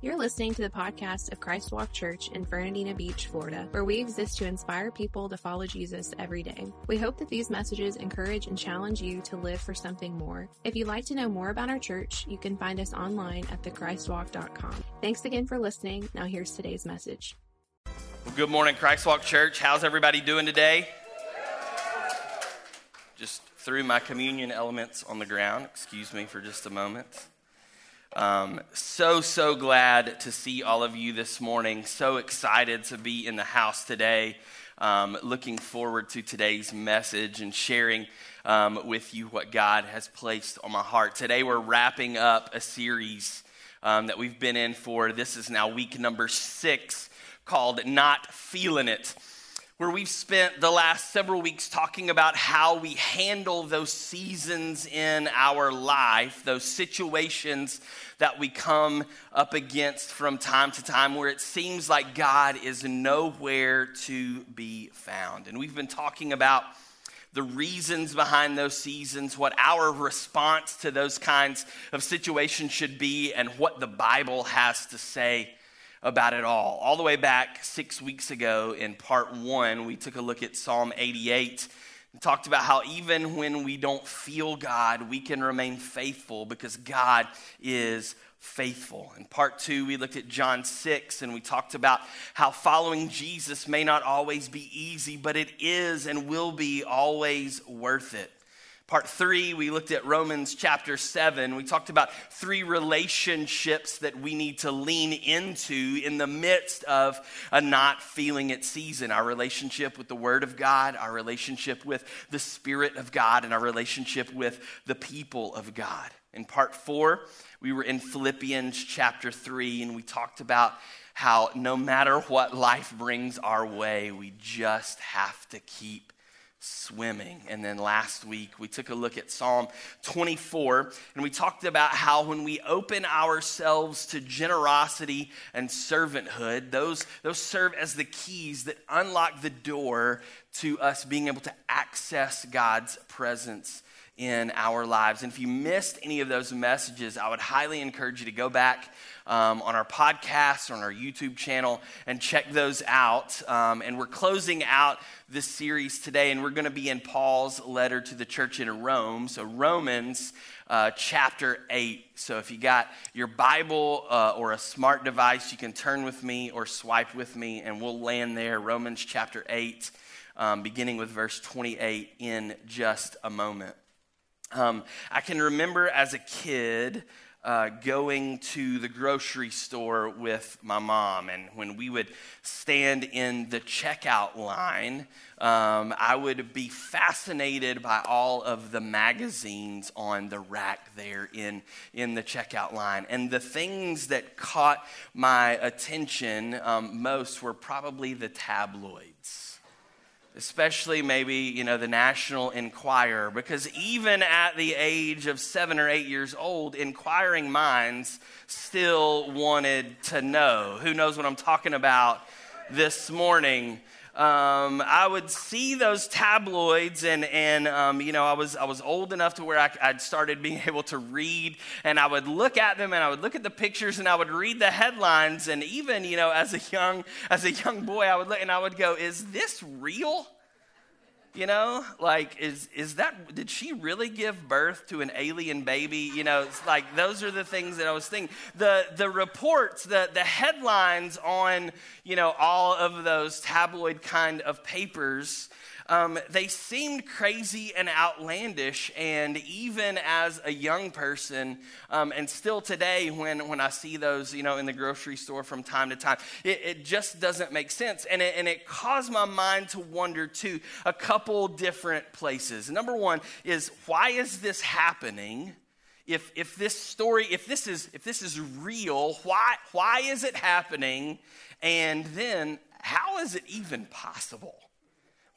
You're listening to the podcast of Christ Walk Church in Fernandina Beach, Florida, where we exist to inspire people to follow Jesus every day. We hope that these messages encourage and challenge you to live for something more. If you'd like to know more about our church, you can find us online at thechristwalk.com. Thanks again for listening. Now here's today's message. Well, good morning, Christ Walk Church. How's everybody doing today? Just threw my communion elements on the ground. Excuse me for just a moment. Um, so, so glad to see all of you this morning. So excited to be in the house today. Um, looking forward to today's message and sharing um, with you what God has placed on my heart. Today, we're wrapping up a series um, that we've been in for, this is now week number six, called Not Feeling It where we've spent the last several weeks talking about how we handle those seasons in our life, those situations that we come up against from time to time where it seems like God is nowhere to be found. And we've been talking about the reasons behind those seasons, what our response to those kinds of situations should be, and what the Bible has to say about it all. All the way back six weeks ago in part one, we took a look at Psalm 88 and talked about how even when we don't feel God, we can remain faithful because God is faithful. In part two, we looked at John 6 and we talked about how following Jesus may not always be easy, but it is and will be always worth it. Part three, we looked at Romans chapter seven. We talked about three relationships that we need to lean into in the midst of a not feeling it season our relationship with the Word of God, our relationship with the Spirit of God, and our relationship with the people of God. In part four, we were in Philippians chapter three, and we talked about how no matter what life brings our way, we just have to keep swimming. And then last week, we took a look at Psalm 24, and we talked about how when we open ourselves to generosity and servanthood, those, those serve as the keys that unlock the door to us being able to access God's presence in our lives. And if you missed any of those messages, I would highly encourage you to go back um, on our podcast, or on our YouTube channel, and check those out. Um, and we're closing out this series today, and we're going to be in Paul's letter to the church in Rome. So, Romans uh, chapter 8. So, if you got your Bible uh, or a smart device, you can turn with me or swipe with me, and we'll land there. Romans chapter 8, um, beginning with verse 28 in just a moment. Um, I can remember as a kid uh, going to the grocery store with my mom, and when we would stand in the checkout line, um, I would be fascinated by all of the magazines on the rack there in, in the checkout line. And the things that caught my attention um, most were probably the tabloids especially maybe, you know, the National Enquirer, because even at the age of seven or eight years old, inquiring minds still wanted to know. Who knows what I'm talking about this morning? Um, I would see those tabloids, and, and um, you know, I was, I was old enough to where I, I'd started being able to read, and I would look at them, and I would look at the pictures, and I would read the headlines, and even, you know, as a young, as a young boy, I would look, and I would go, is this real? You know? Like is is that did she really give birth to an alien baby? You know it's like those are the things that i was thinking. The the reports the the headlines on you know all of those tabloid kind of papers um, they seemed crazy and outlandish. And even as a young person, um, and still today, when, when I see those, you know, in the grocery store from time to time, it, it just doesn't make sense. And it, and it caused my mind to wonder to a couple different places. Number one is why is this happening? If, if this story, if this is if this is real, why why is it happening? And then how is it even possible?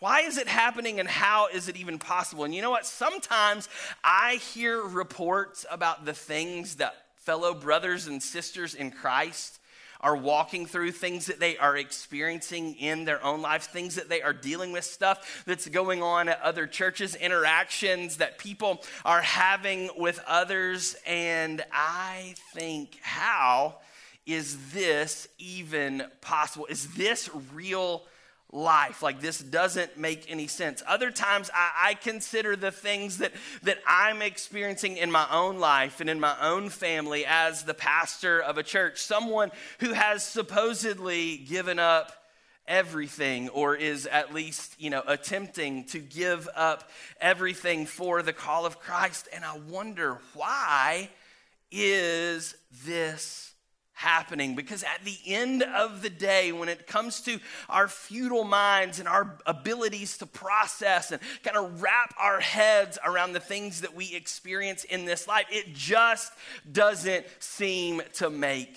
Why is it happening and how is it even possible? And you know what? Sometimes I hear reports about the things that fellow brothers and sisters in Christ are walking through, things that they are experiencing in their own lives, things that they are dealing with, stuff that's going on at other churches, interactions that people are having with others. And I think, how is this even possible? Is this real life? Like, this doesn't make any sense. Other times, I, I, consider the things that, that I'm experiencing in my own life and in my own family as the pastor of a church, someone who has supposedly given up everything or is at least you know attempting to give up everything for the call of christ and i wonder why is this happening because at the end of the day, when it comes to our futile minds and our abilities to process and kind of wrap our heads around the things that we experience in this life, it just doesn't seem to make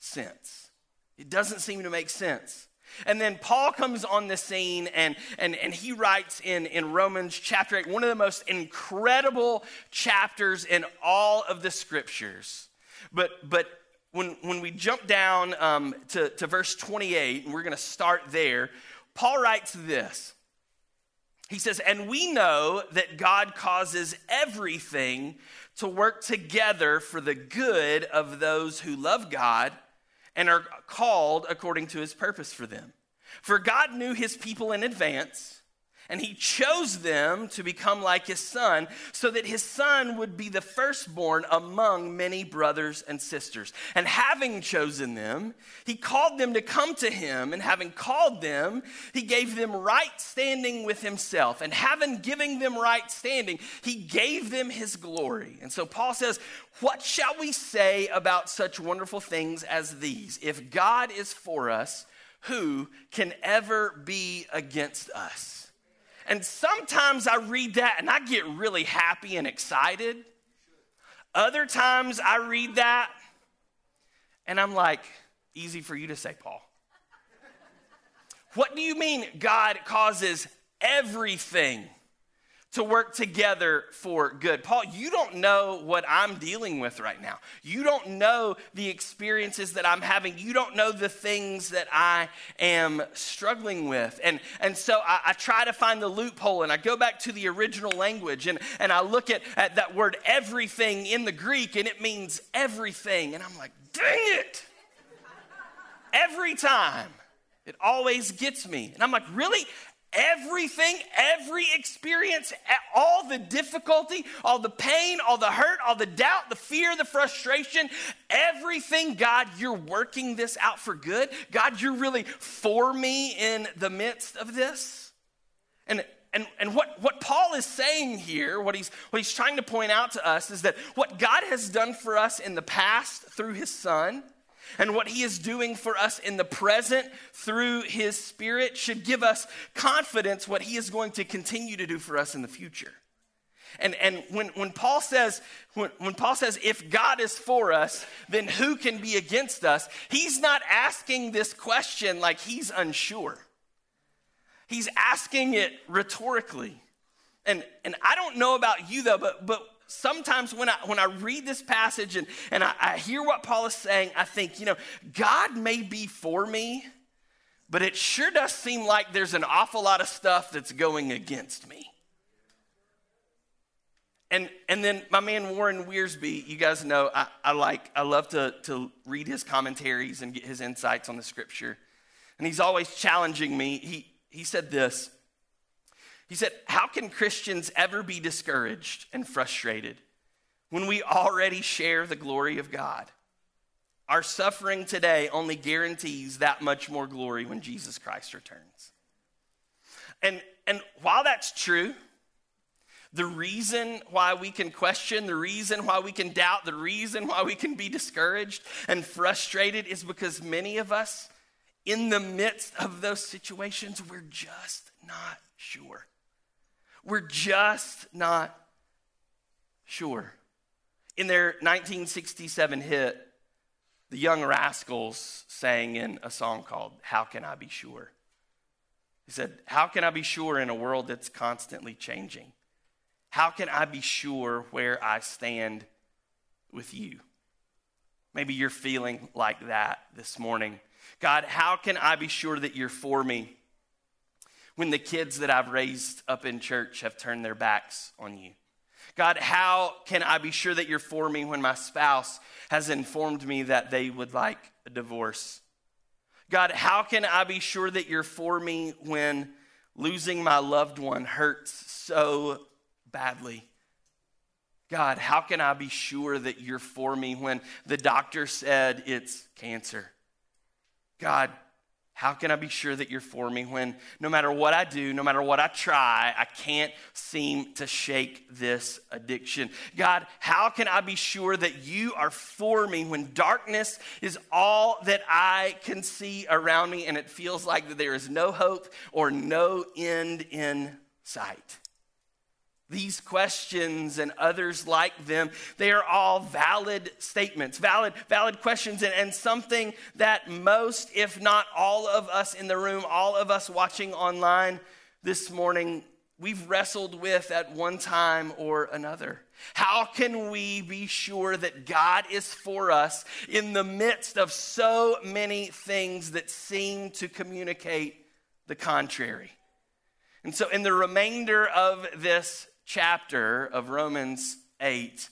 sense. It doesn't seem to make sense. And then Paul comes on the scene and, and, and he writes in, in Romans chapter 8, one of the most incredible chapters in all of the scriptures. But, but when, when we jump down um, to, to verse 28, and we're going to start there, Paul writes this. He says, And we know that God causes everything to work together for the good of those who love God and are called according to his purpose for them. For God knew his people in advance and he chose them to become like his son, so that his son would be the firstborn among many brothers and sisters. And having chosen them, he called them to come to him, and having called them, he gave them right standing with himself. And having given them right standing, he gave them his glory. And so Paul says, What shall we say about such wonderful things as these? If God is for us, who can ever be against us? And sometimes I read that and I get really happy and excited. Other times I read that and I'm like, easy for you to say, Paul. What do you mean God causes everything to work together for good. Paul, you don't know what I'm dealing with right now. You don't know the experiences that I'm having. You don't know the things that I am struggling with. And, and so I, I try to find the loophole and I go back to the original language and, and I look at, at that word everything in the Greek and it means everything. And I'm like, dang it. Every time. It always gets me. And I'm like, really? Everything, every experience, all the difficulty, all the pain, all the hurt, all the doubt, the fear, the frustration, everything, God, you're working this out for good. God, you're really for me in the midst of this. And and, and what, what Paul is saying here, what he's, what he's trying to point out to us, is that what God has done for us in the past through his son, and what he is doing for us in the present through his spirit should give us confidence what he is going to continue to do for us in the future. And, and when, when Paul says, when, when Paul says, if God is for us, then who can be against us? He's not asking this question like he's unsure. He's asking it rhetorically. And, and I don't know about you though, but, but sometimes when I, when I read this passage and, and I, I hear what Paul is saying, I think, you know, God may be for me, but it sure does seem like there's an awful lot of stuff that's going against me. And, and then my man Warren Wiersbe, you guys know I, I like, I love to, to read his commentaries and get his insights on the scripture. And he's always challenging me. He, he said this he said, How can Christians ever be discouraged and frustrated when we already share the glory of God? Our suffering today only guarantees that much more glory when Jesus Christ returns. And, and while that's true, the reason why we can question, the reason why we can doubt, the reason why we can be discouraged and frustrated is because many of us, in the midst of those situations, we're just not sure. We're just not sure. In their 1967 hit, the Young Rascals sang in a song called How Can I Be Sure? He said, How can I be sure in a world that's constantly changing? How can I be sure where I stand with you? Maybe you're feeling like that this morning. God, how can I be sure that you're for me when the kids that I've raised up in church have turned their backs on you? God, how can I be sure that you're for me when my spouse has informed me that they would like a divorce? God, how can I be sure that you're for me when losing my loved one hurts so badly? God, how can I be sure that you're for me when the doctor said it's cancer? God, how can I be sure that you're for me when no matter what I do, no matter what I try, I can't seem to shake this addiction? God, how can I be sure that you are for me when darkness is all that I can see around me and it feels like that there is no hope or no end in sight? These questions and others like them, they are all valid statements, valid, valid questions, and, and something that most, if not all of us in the room, all of us watching online this morning, we've wrestled with at one time or another. How can we be sure that God is for us in the midst of so many things that seem to communicate the contrary? And so, in the remainder of this chapter of Romans 8,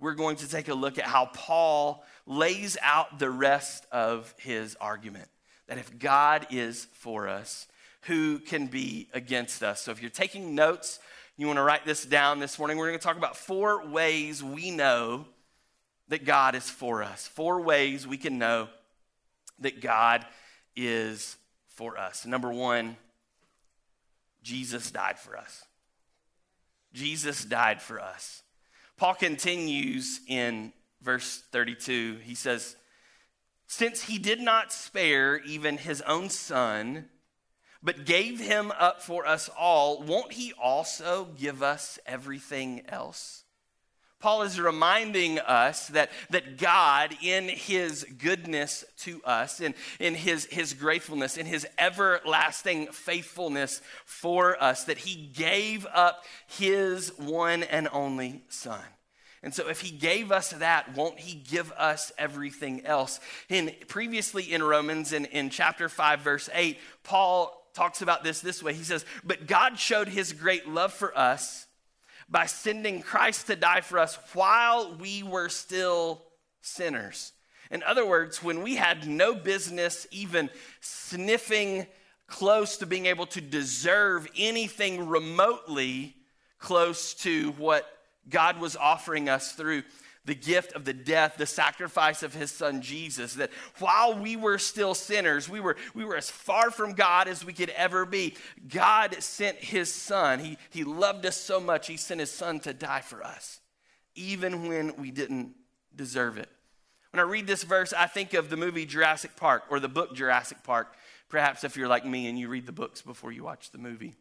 we're going to take a look at how Paul lays out the rest of his argument. That if God is for us, who can be against us? So if you're taking notes, you want to write this down this morning. We're going to talk about four ways we know that God is for us. Four ways we can know that God is for us. Number one, Jesus died for us. Jesus died for us. Paul continues in verse 32. He says, Since he did not spare even his own son, but gave him up for us all, won't he also give us everything else? Paul is reminding us that, that God, in his goodness to us, in, in his, his gratefulness, in his everlasting faithfulness for us, that he gave up his one and only Son. And so, if he gave us that, won't he give us everything else? In, previously in Romans, in, in chapter 5, verse 8, Paul talks about this this way. He says, But God showed his great love for us by sending Christ to die for us while we were still sinners. In other words, when we had no business even sniffing close to being able to deserve anything remotely close to what God was offering us through the gift of the death, the sacrifice of his son Jesus. That while we were still sinners, we were, we were as far from God as we could ever be. God sent his son. He, he loved us so much, he sent his son to die for us, even when we didn't deserve it. When I read this verse, I think of the movie Jurassic Park or the book Jurassic Park. Perhaps if you're like me and you read the books before you watch the movie.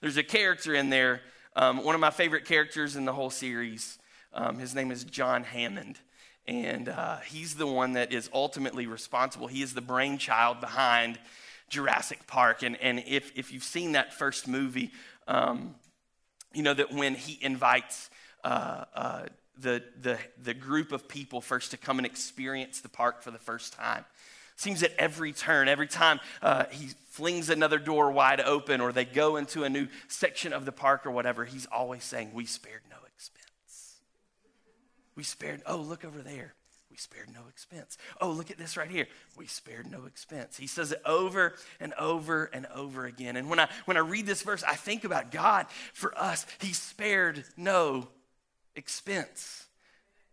There's a character in there, um, one of my favorite characters in the whole series. Um, his name is John Hammond. And uh, he's the one that is ultimately responsible. He is the brainchild behind Jurassic Park. And, and if, if you've seen that first movie, um, you know that when he invites uh, uh, the, the, the group of people first to come and experience the park for the first time, seems at every turn, every time uh, he flings another door wide open or they go into a new section of the park or whatever, he's always saying, We spared no we spared, oh, look over there. We spared no expense. Oh, look at this right here. We spared no expense. He says it over and over and over again. And when I when I read this verse, I think about God for us. He spared no expense.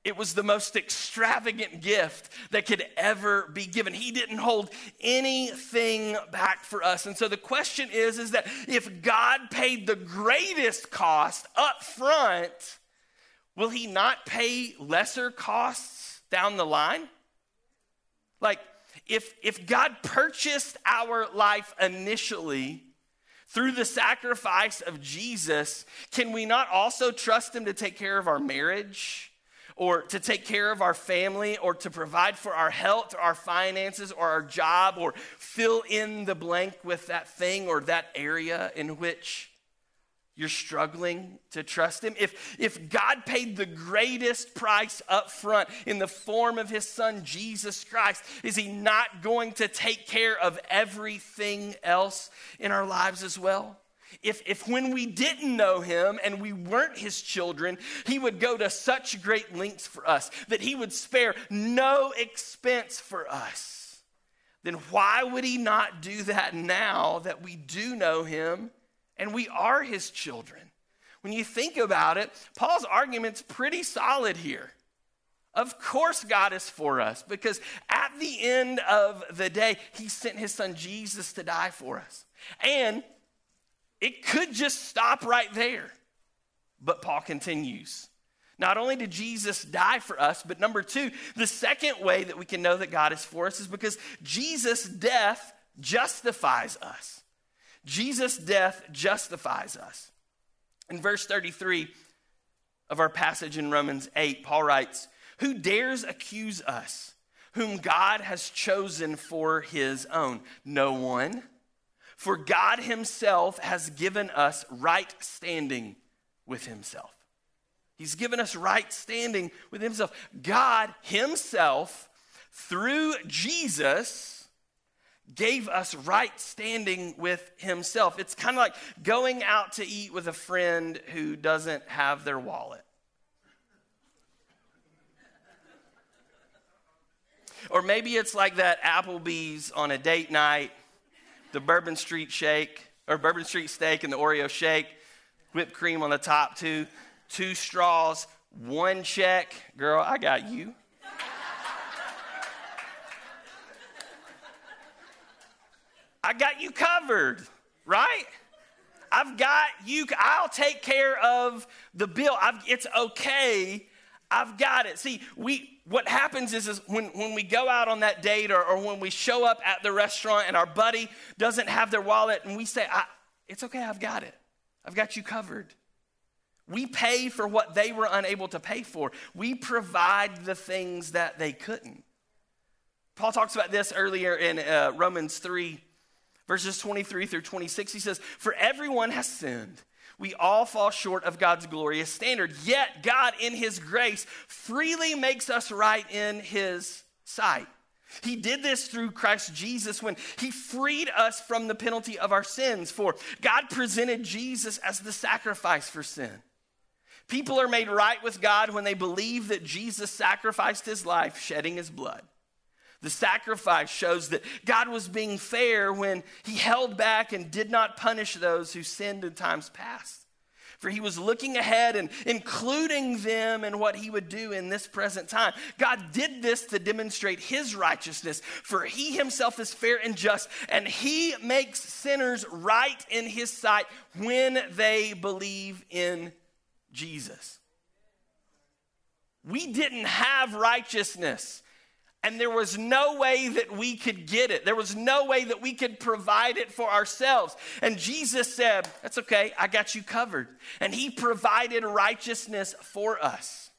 It was the most extravagant gift that could ever be given. He didn't hold anything back for us. And so the question is is that if God paid the greatest cost up front, will he not pay lesser costs down the line? Like, if, if God purchased our life initially through the sacrifice of Jesus, can we not also trust him to take care of our marriage? Or to take care of our family, or to provide for our health, or our finances, or our job, or fill in the blank with that thing or that area in which you're struggling to trust him? If if god paid the greatest price up front in the form of his son jesus christ is he not going to take care of everything else in our lives as well? If, if when we didn't know him and we weren't his children, he would go to such great lengths for us, that he would spare no expense for us, then why would he not do that now that we do know him and we are his children? When you think about it, Paul's argument's pretty solid here. Of course, God is for us because at the end of the day, He sent His Son Jesus to die for us. And it could just stop right there. But Paul continues. Not only did Jesus die for us, but number two, the second way that we can know that God is for us is because Jesus' death justifies us. Jesus' death justifies us. In verse 33 of our passage in Romans 8, Paul writes, who dares accuse us, whom God has chosen for his own? No one. For God himself has given us right standing with himself. He's given us right standing with himself. God himself, through Jesus, gave us right standing with himself. It's kind of like going out to eat with a friend who doesn't have their wallet. Or maybe it's like that Applebee's on a date night, the Bourbon Street shake, or Bourbon Street steak and the Oreo shake, whipped cream on the top, two, two straws, one check. Girl, I got you. I got you covered, right? I've got you. I'll take care of the bill. I've, it's okay. I've got it. See, we what happens is, is when, when we go out on that date or, or when we show up at the restaurant and our buddy doesn't have their wallet and we say, It's okay, I've got it. I've got you covered. We pay for what they were unable to pay for, we provide the things that they couldn't. Paul talks about this earlier in uh, Romans 3, verses 23 through 26. He says, For everyone has sinned we all fall short of God's glorious standard. Yet, God, in His grace, freely makes us right in His sight. He did this through Christ Jesus when He freed us from the penalty of our sins. For God presented Jesus as the sacrifice for sin. People are made right with God when they believe that Jesus sacrificed His life, shedding His blood. The sacrifice shows that God was being fair when he held back and did not punish those who sinned in times past. For he was looking ahead and including them in what he would do in this present time. God did this to demonstrate his righteousness, for he himself is fair and just, and he makes sinners right in his sight when they believe in Jesus. We didn't have righteousness and there was no way that we could get it. There was no way that we could provide it for ourselves. And Jesus said, That's okay, I got you covered. And He provided righteousness for us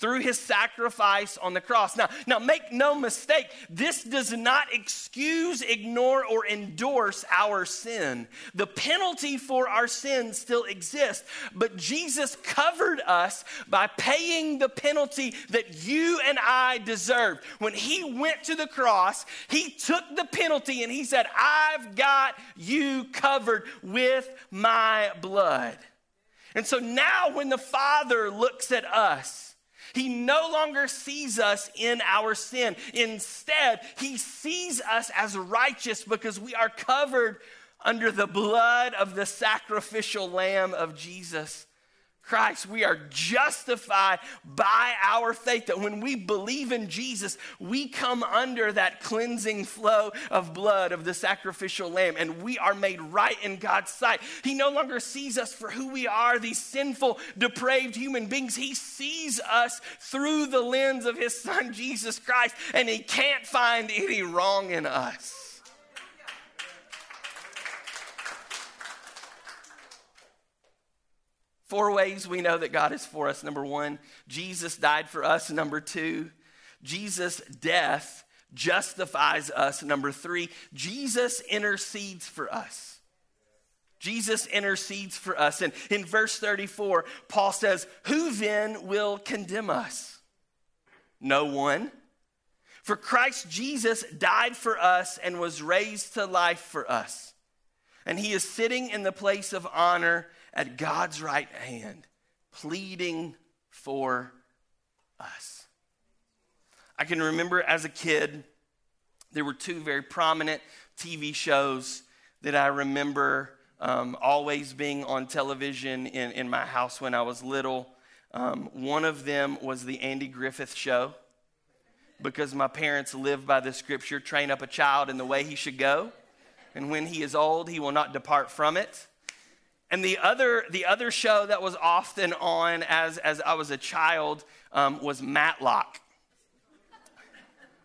through his sacrifice on the cross. Now, now make no mistake, this does not excuse, ignore, or endorse our sin. The penalty for our sin still exists, but Jesus covered us by paying the penalty that you and I deserved. When he went to the cross, he took the penalty and he said, I've got you covered with my blood. And so now when the Father looks at us, he no longer sees us in our sin. Instead, he sees us as righteous because we are covered under the blood of the sacrificial lamb of Jesus Christ, we are justified by our faith. That when we believe in Jesus, we come under that cleansing flow of blood of the sacrificial lamb, and we are made right in God's sight. He no longer sees us for who we are, these sinful, depraved human beings. He sees us through the lens of his son, Jesus Christ, and he can't find any wrong in us. Four ways we know that God is for us. Number one, Jesus died for us. Number two, Jesus' death justifies us. Number three, Jesus intercedes for us. Jesus intercedes for us. And in verse 34, Paul says, Who then will condemn us? No one. For Christ Jesus died for us and was raised to life for us. And he is sitting in the place of honor at God's right hand, pleading for us. I can remember as a kid, there were two very prominent TV shows that I remember um, always being on television in, in my house when I was little. Um, one of them was the Andy Griffith Show because my parents lived by the scripture train up a child in the way he should go, and when he is old, he will not depart from it. And the other, the other show that was often on as, as I was a child um, was Matlock.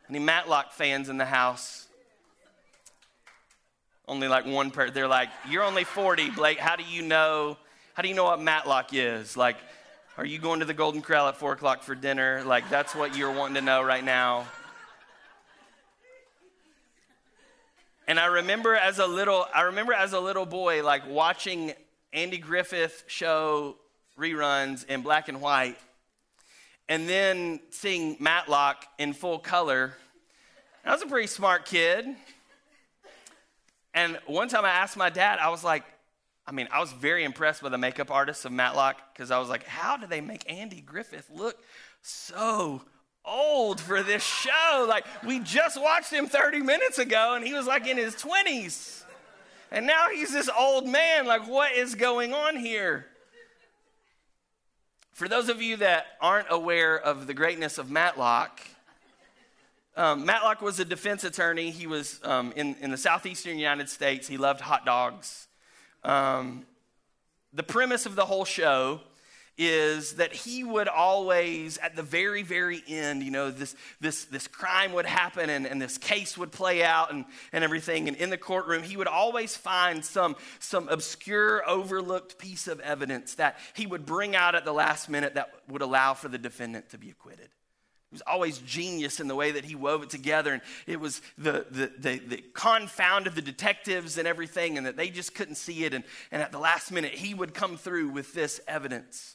Any Matlock fans in the house? Only like one person. They're like, you're only 40, Blake. How do you know? How do you know what Matlock is? Like, are you going to the Golden Corral at four o'clock for dinner? Like, that's what you're wanting to know right now. And I remember as a little, I remember as a little boy, like watching Andy Griffith show reruns in black and white, and then seeing Matlock in full color. I was a pretty smart kid. And one time I asked my dad, I was like, I mean, I was very impressed by the makeup artists of Matlock because I was like, how do they make Andy Griffith look so old for this show? Like, we just watched him 30 minutes ago and he was like in his 20s. And now he's this old man. Like, what is going on here? For those of you that aren't aware of the greatness of Matlock, um, Matlock was a defense attorney. He was um, in, in the southeastern United States. He loved hot dogs. Um, the premise of the whole show is that he would always, at the very, very end, you know, this, this, this crime would happen and, and this case would play out and, and everything. And in the courtroom, he would always find some, some obscure, overlooked piece of evidence that he would bring out at the last minute that would allow for the defendant to be acquitted. He was always genius in the way that he wove it together. And it was the, the, the, the confound of the detectives and everything, and that they just couldn't see it. And, and at the last minute, he would come through with this evidence.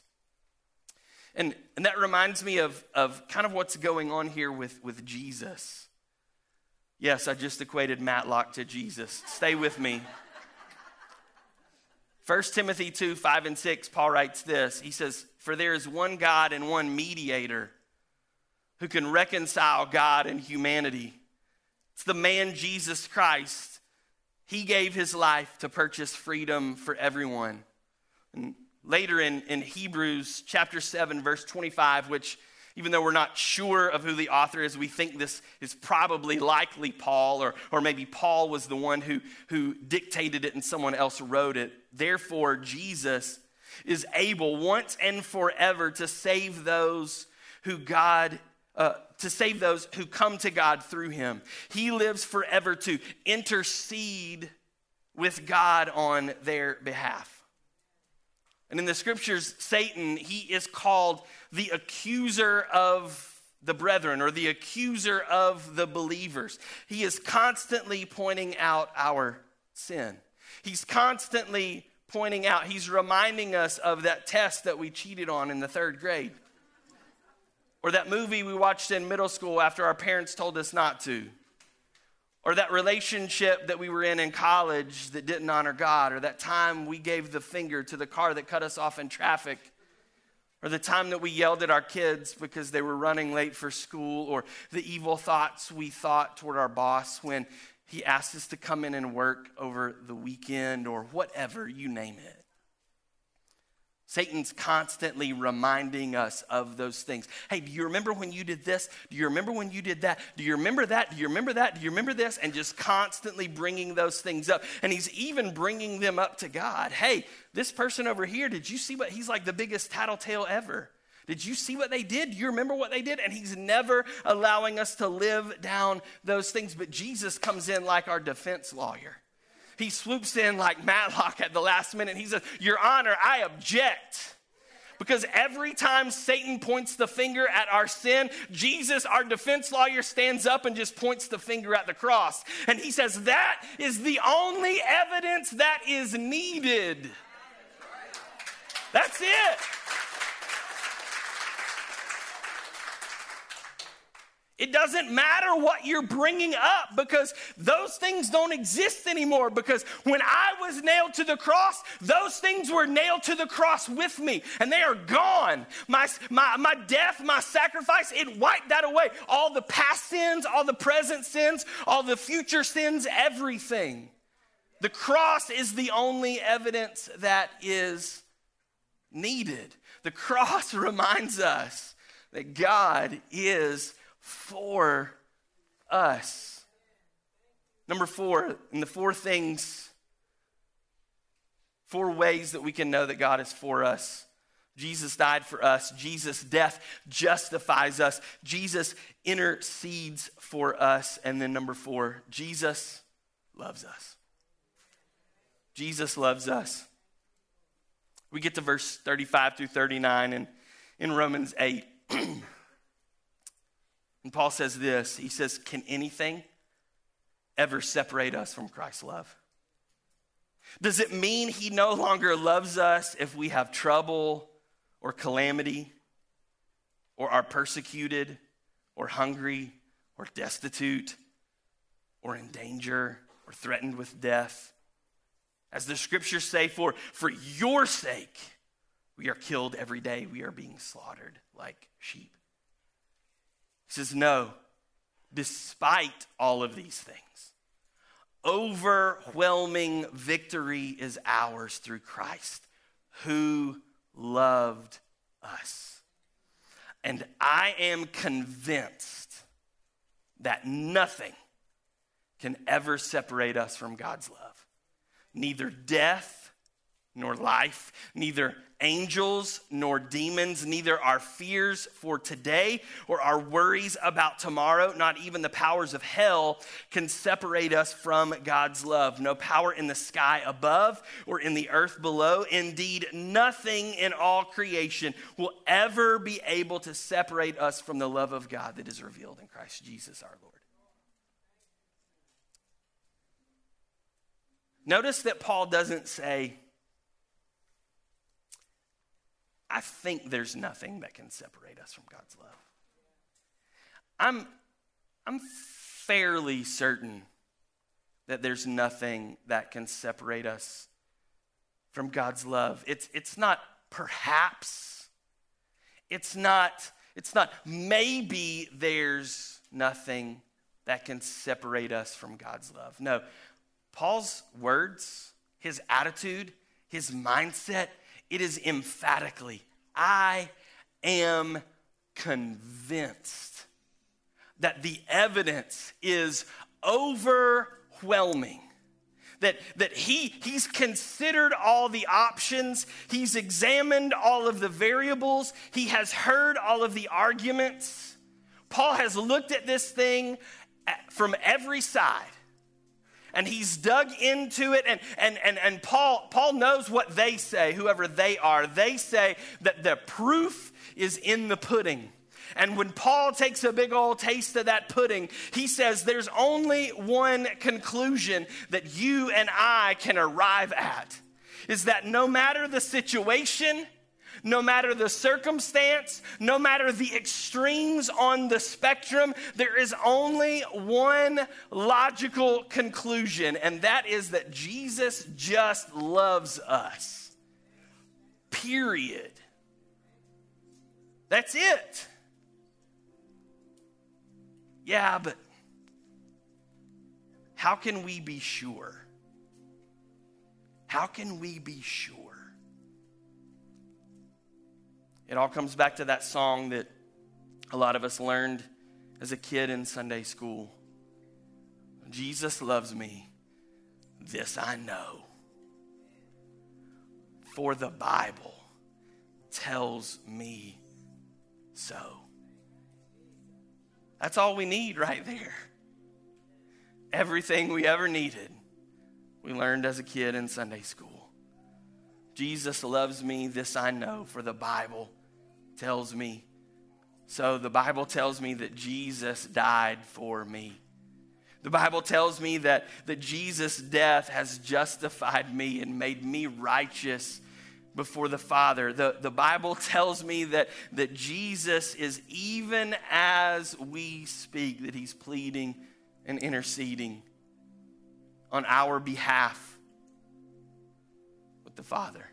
And, and that reminds me of, of kind of what's going on here with, with Jesus. Yes, I just equated Matlock to Jesus. Stay with me. 1 Timothy 2 5 and 6, Paul writes this. He says, For there is one God and one mediator who can reconcile God and humanity. It's the man Jesus Christ. He gave his life to purchase freedom for everyone. And later in, in Hebrews chapter 7, verse 25, which even though we're not sure of who the author is, we think this is probably likely Paul, or, or maybe Paul was the one who, who dictated it and someone else wrote it. Therefore, Jesus is able once and forever to save those who God uh, to save those who come to God through him. He lives forever to intercede with God on their behalf. And in the scriptures, Satan, he is called the accuser of the brethren or the accuser of the believers. He is constantly pointing out our sin. He's constantly pointing out, he's reminding us of that test that we cheated on in the third grade. Or that movie we watched in middle school after our parents told us not to or that relationship that we were in in college that didn't honor God, or that time we gave the finger to the car that cut us off in traffic, or the time that we yelled at our kids because they were running late for school, or the evil thoughts we thought toward our boss when he asked us to come in and work over the weekend, or whatever, you name it. Satan's constantly reminding us of those things. Hey, do you remember when you did this? Do you remember when you did that? Do you remember that? Do you remember that? Do you remember this? And just constantly bringing those things up. And he's even bringing them up to God. Hey, this person over here, did you see what he's like the biggest tattletale ever? Did you see what they did? Do you remember what they did? And he's never allowing us to live down those things. But Jesus comes in like our defense lawyer he swoops in like Matlock at the last minute. He says, Your Honor, I object. Because every time Satan points the finger at our sin, Jesus, our defense lawyer, stands up and just points the finger at the cross. And he says, That is the only evidence that is needed. That's it. It doesn't matter what you're bringing up because those things don't exist anymore. Because when I was nailed to the cross, those things were nailed to the cross with me and they are gone. My, my, my death, my sacrifice, it wiped that away. All the past sins, all the present sins, all the future sins, everything. The cross is the only evidence that is needed. The cross reminds us that God is for us. Number four, and the four things, four ways that we can know that God is for us. Jesus died for us. Jesus' death justifies us. Jesus intercedes for us. And then number four, Jesus loves us. Jesus loves us. We get to verse 35 through 39 and in Romans 8. And Paul says this He says, Can anything ever separate us from Christ's love? Does it mean he no longer loves us if we have trouble or calamity or are persecuted or hungry or destitute or in danger or threatened with death? As the scriptures say, for, for your sake, we are killed every day. We are being slaughtered like sheep. He says, No, despite all of these things, overwhelming victory is ours through Christ who loved us. And I am convinced that nothing can ever separate us from God's love. Neither death nor life, neither angels nor demons, neither our fears for today or our worries about tomorrow, not even the powers of hell, can separate us from God's love. No power in the sky above or in the earth below. Indeed, nothing in all creation will ever be able to separate us from the love of God that is revealed in Christ Jesus our Lord. Notice that Paul doesn't say, I think there's nothing that can separate us from God's love. I'm, I'm fairly certain that there's nothing that can separate us from God's love. It's, it's not perhaps, it's not, it's not maybe there's nothing that can separate us from God's love. No, Paul's words, his attitude, his mindset it is emphatically, I am convinced that the evidence is overwhelming. That, that he, he's considered all the options, he's examined all of the variables, he has heard all of the arguments. Paul has looked at this thing eh, from every side and he's dug into it and, and, and, and paul, paul knows what they say whoever they are. They say that the proof is in the pudding. And when paul takes a big old taste of that pudding he says there's only one conclusion that you and i can arrive at is that no matter the situation no matter the circumstance, no matter the extremes on the spectrum, there is only one logical conclusion, and that is that Jesus just loves us. Period. That's it. Yeah, but how can we be sure? How can we be sure? It all comes back to that song that a lot of us learned as a kid in Sunday school. Jesus loves me, this I know. For the Bible tells me so. That's all we need right there. Everything we ever needed, we learned as a kid in Sunday school. Jesus loves me, this I know, for the Bible tells me. So the Bible tells me that Jesus died for me. The Bible tells me that, that Jesus' death has justified me and made me righteous before the Father. The, the Bible tells me that, that Jesus is, even as we speak, that he's pleading and interceding on our behalf with the Father.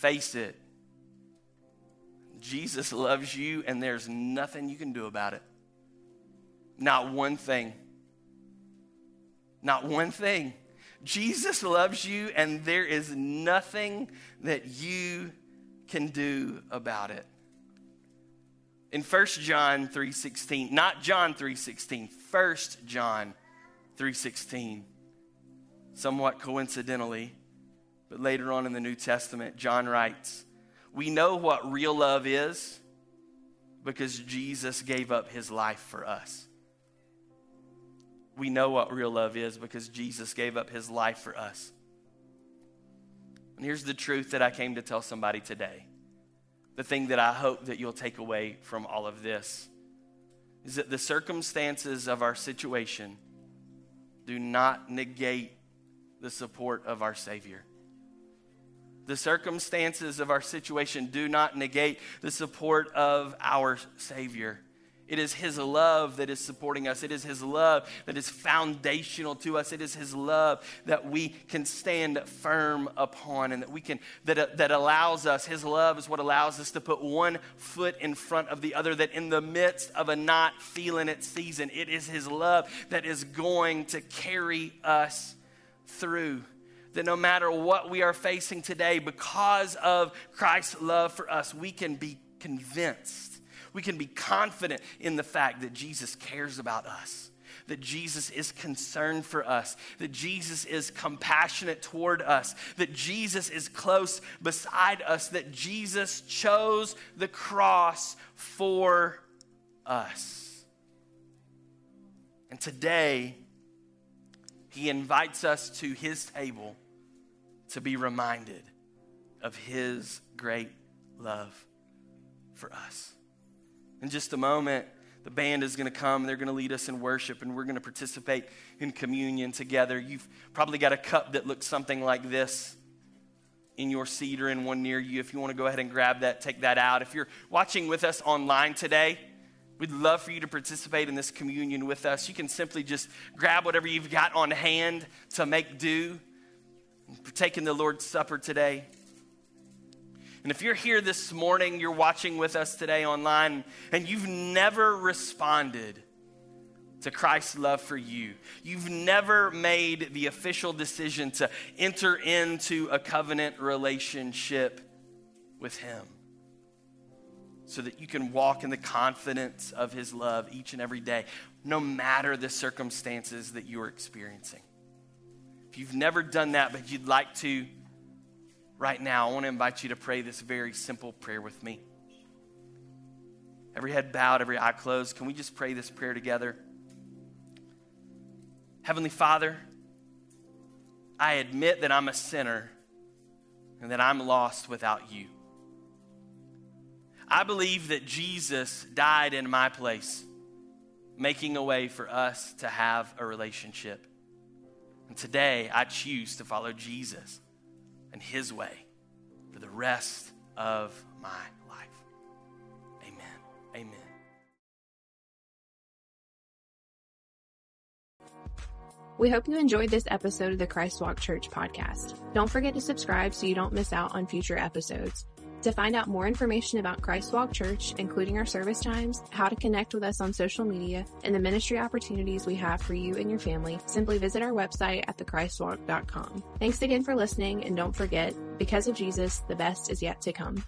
Face it. Jesus loves you, and there's nothing you can do about it. Not one thing. Not one thing. Jesus loves you, and there is nothing that you can do about it. In 1 John 3:16, not John 3:16, 1 John 3:16. Somewhat coincidentally, but later on in the New Testament, John writes, "We know what real love is because Jesus gave up his life for us." we know what real love is because Jesus gave up his life for us. And here's the truth that I came to tell somebody today. The thing that I hope that you'll take away from all of this is that the circumstances of our situation do not negate the support of our Savior. The circumstances of our situation do not negate the support of our Savior. It is His love that is supporting us. It is His love that is foundational to us. It is His love that we can stand firm upon and that we can, that, uh, that allows us, His love is what allows us to put one foot in front of the other, that in the midst of a not feeling it season, it is His love that is going to carry us through that no matter what we are facing today, because of Christ's love for us, we can be convinced we can be confident in the fact that Jesus cares about us, that Jesus is concerned for us, that Jesus is compassionate toward us, that Jesus is close beside us, that Jesus chose the cross for us. And today, he invites us to his table to be reminded of his great love for us. In just a moment, the band is going to come. They're going to lead us in worship, and we're going to participate in communion together. You've probably got a cup that looks something like this in your seat or in one near you. If you want to go ahead and grab that, take that out. If you're watching with us online today, we'd love for you to participate in this communion with us. You can simply just grab whatever you've got on hand to make do. In the Lord's Supper today. And if you're here this morning, you're watching with us today online, and you've never responded to Christ's love for you, you've never made the official decision to enter into a covenant relationship with Him so that you can walk in the confidence of His love each and every day, no matter the circumstances that you are experiencing. If you've never done that, but you'd like to, right now, I want to invite you to pray this very simple prayer with me. Every head bowed, every eye closed. Can we just pray this prayer together? Heavenly Father, I admit that I'm a sinner and that I'm lost without you. I believe that Jesus died in my place, making a way for us to have a relationship. And today I choose to follow Jesus and His way for the rest of my life. Amen. Amen. We hope you enjoyed this episode of the Christ Walk Church podcast. Don't forget to subscribe so you don't miss out on future episodes. To find out more information about Christ Walk Church, including our service times, how to connect with us on social media, and the ministry opportunities we have for you and your family, simply visit our website at thechristwalk.com. Thanks again for listening, and don't forget, because of Jesus, the best is yet to come.